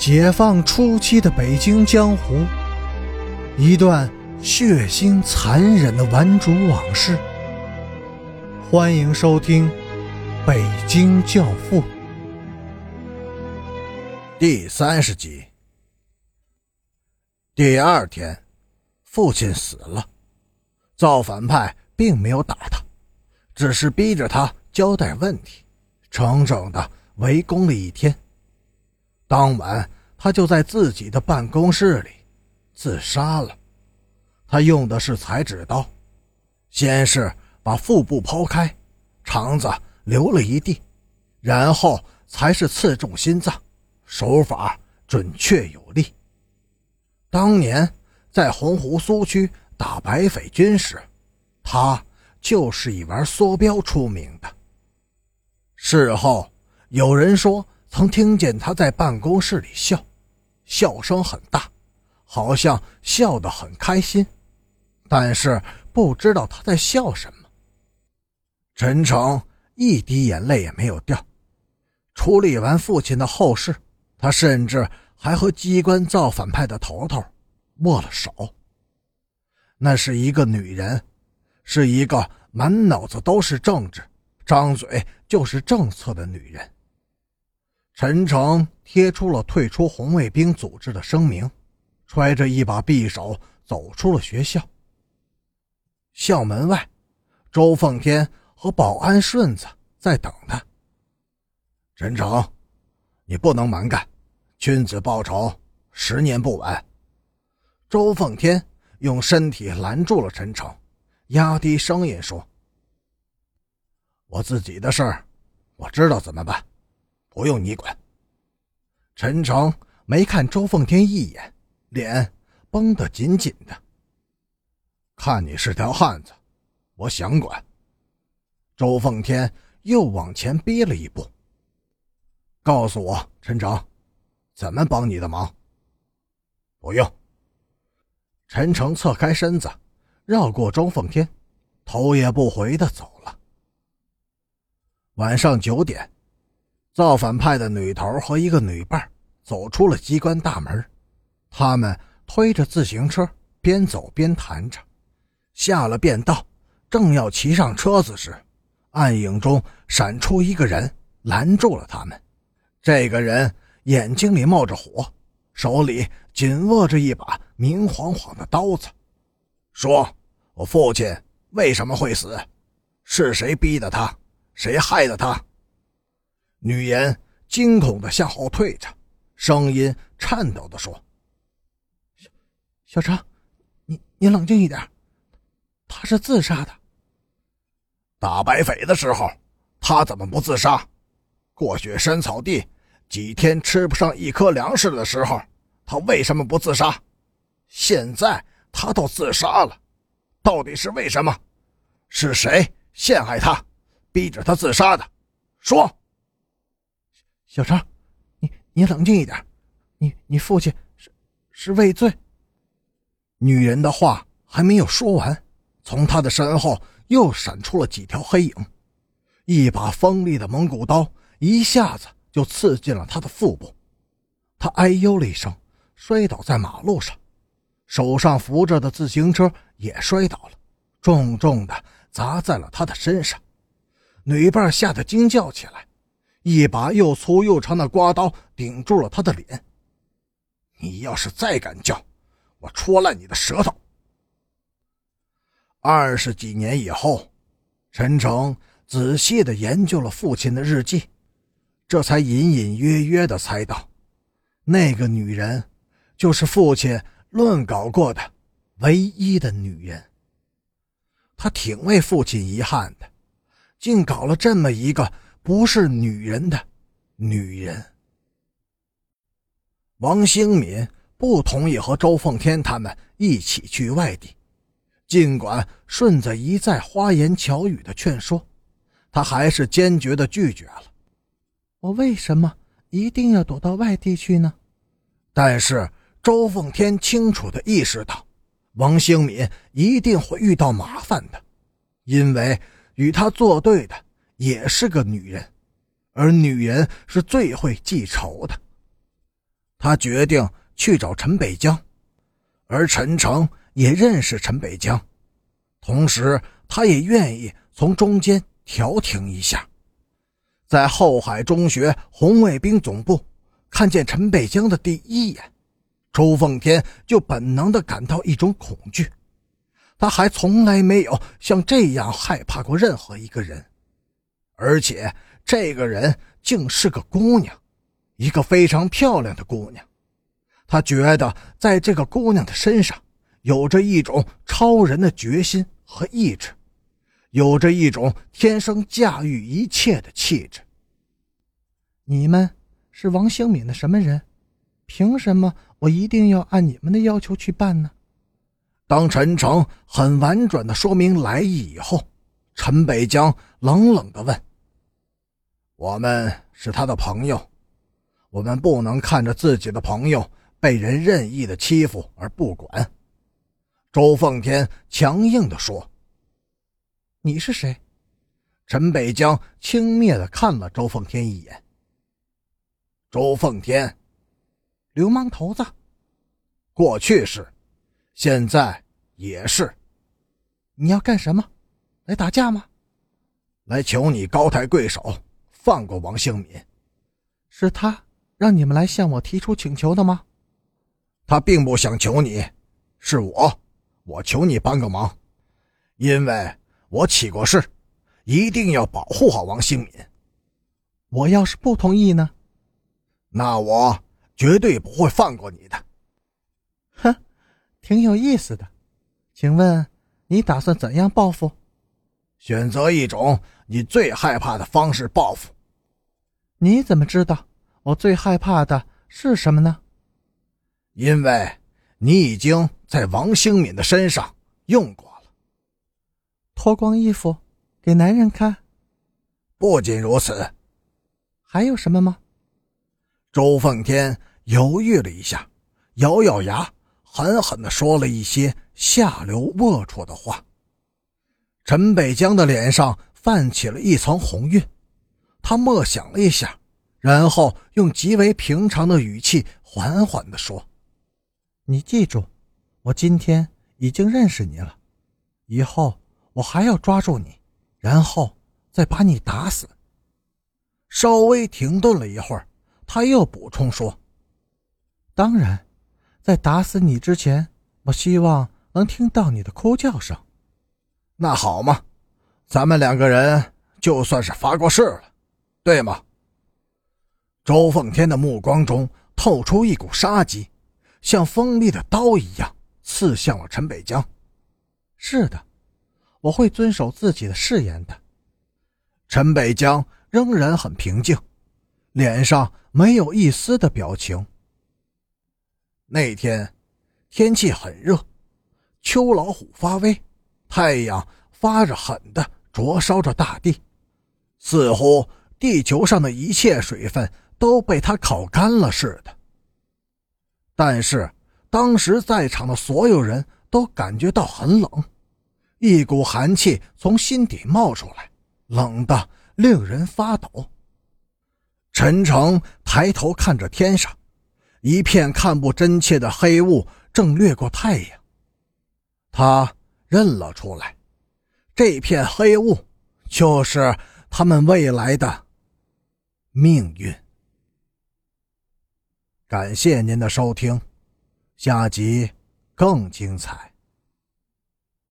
解放初期的北京江湖，一段血腥残忍的顽主往事。欢迎收听《北京教父》第三十集。第二天，父亲死了，造反派并没有打他，只是逼着他交代问题，整整的围攻了一天。当晚，他就在自己的办公室里自杀了。他用的是裁纸刀，先是把腹部剖开，肠子流了一地，然后才是刺中心脏，手法准确有力。当年在洪湖苏区打白匪军时，他就是以玩梭镖出名的。事后有人说。曾听见他在办公室里笑，笑声很大，好像笑得很开心，但是不知道他在笑什么。陈诚一滴眼泪也没有掉。处理完父亲的后事，他甚至还和机关造反派的头头握了手。那是一个女人，是一个满脑子都是政治、张嘴就是政策的女人。陈诚贴出了退出红卫兵组织的声明，揣着一把匕首走出了学校。校门外，周凤天和保安顺子在等他。陈诚，你不能蛮干，君子报仇，十年不晚。周凤天用身体拦住了陈诚，压低声音说：“我自己的事儿，我知道怎么办。”不用你管。陈诚没看周凤天一眼，脸绷得紧紧的。看你是条汉子，我想管。周凤天又往前逼了一步。告诉我，陈诚，怎么帮你的忙？不用。陈诚侧开身子，绕过周凤天，头也不回的走了。晚上九点。造反派的女头和一个女伴走出了机关大门，他们推着自行车，边走边谈着。下了便道，正要骑上车子时，暗影中闪出一个人，拦住了他们。这个人眼睛里冒着火，手里紧握着一把明晃晃的刀子，说：“我父亲为什么会死？是谁逼的他？谁害的他？”女人惊恐的向后退着，声音颤抖的说：“小小程，你你冷静一点，他是自杀的。打白匪的时候，他怎么不自杀？过雪山草地，几天吃不上一颗粮食的时候，他为什么不自杀？现在他都自杀了，到底是为什么？是谁陷害他，逼着他自杀的？说！”小张，你你冷静一点，你你父亲是是畏罪。女人的话还没有说完，从她的身后又闪出了几条黑影，一把锋利的蒙古刀一下子就刺进了她的腹部，她哎呦了一声，摔倒在马路上，手上扶着的自行车也摔倒了，重重的砸在了她的身上，女伴吓得惊叫起来。一把又粗又长的刮刀顶住了他的脸。你要是再敢叫，我戳烂你的舌头！二十几年以后，陈诚仔细的研究了父亲的日记，这才隐隐约约的猜到，那个女人就是父亲乱搞过的唯一的女人。他挺为父亲遗憾的，竟搞了这么一个。不是女人的女人。王兴敏不同意和周凤天他们一起去外地，尽管顺子一再花言巧语的劝说，他还是坚决的拒绝了。我为什么一定要躲到外地去呢？但是周凤天清楚的意识到，王兴敏一定会遇到麻烦的，因为与他作对的。也是个女人，而女人是最会记仇的。他决定去找陈北江，而陈诚也认识陈北江，同时他也愿意从中间调停一下。在后海中学红卫兵总部看见陈北江的第一眼，周凤天就本能地感到一种恐惧。他还从来没有像这样害怕过任何一个人，而且这个人竟是个姑娘，一个非常漂亮的姑娘。他觉得在这个姑娘的身上有着一种超人的决心和意志。有着一种天生驾驭一切的气质。你们是王兴敏的什么人？凭什么我一定要按你们的要求去办呢？当陈诚很婉转的说明来意以后，陈北江冷冷的问：“我们是他的朋友，我们不能看着自己的朋友被人任意的欺负而不管。”周凤天强硬的说。你是谁？陈北江轻蔑的看了周凤天一眼。周凤天，流氓头子，过去是，现在也是。你要干什么？来打架吗？来求你高抬贵手，放过王兴敏。是他让你们来向我提出请求的吗？他并不想求你，是我，我求你帮个忙，因为。我起过誓，一定要保护好王兴敏。我要是不同意呢？那我绝对不会放过你的。哼，挺有意思的。请问你打算怎样报复？选择一种你最害怕的方式报复。你怎么知道我最害怕的是什么呢？因为你已经在王兴敏的身上用过了。脱光衣服给男人看。不仅如此，还有什么吗？周奉天犹豫了一下，咬咬牙，狠狠地说了一些下流龌龊的话。陈北江的脸上泛起了一层红晕，他默想了一下，然后用极为平常的语气缓缓地说：“你记住，我今天已经认识你了，以后。”我还要抓住你，然后再把你打死。稍微停顿了一会儿，他又补充说：“当然，在打死你之前，我希望能听到你的哭叫声。那好嘛，咱们两个人就算是发过誓了，对吗？”周凤天的目光中透出一股杀机，像锋利的刀一样刺向了陈北江。是的。我会遵守自己的誓言的。陈北江仍然很平静，脸上没有一丝的表情。那天天气很热，秋老虎发威，太阳发着狠的灼烧着大地，似乎地球上的一切水分都被它烤干了似的。但是当时在场的所有人都感觉到很冷。一股寒气从心底冒出来，冷的令人发抖。陈诚抬头看着天上，一片看不真切的黑雾正掠过太阳。他认了出来，这片黑雾就是他们未来的命运。感谢您的收听，下集更精彩。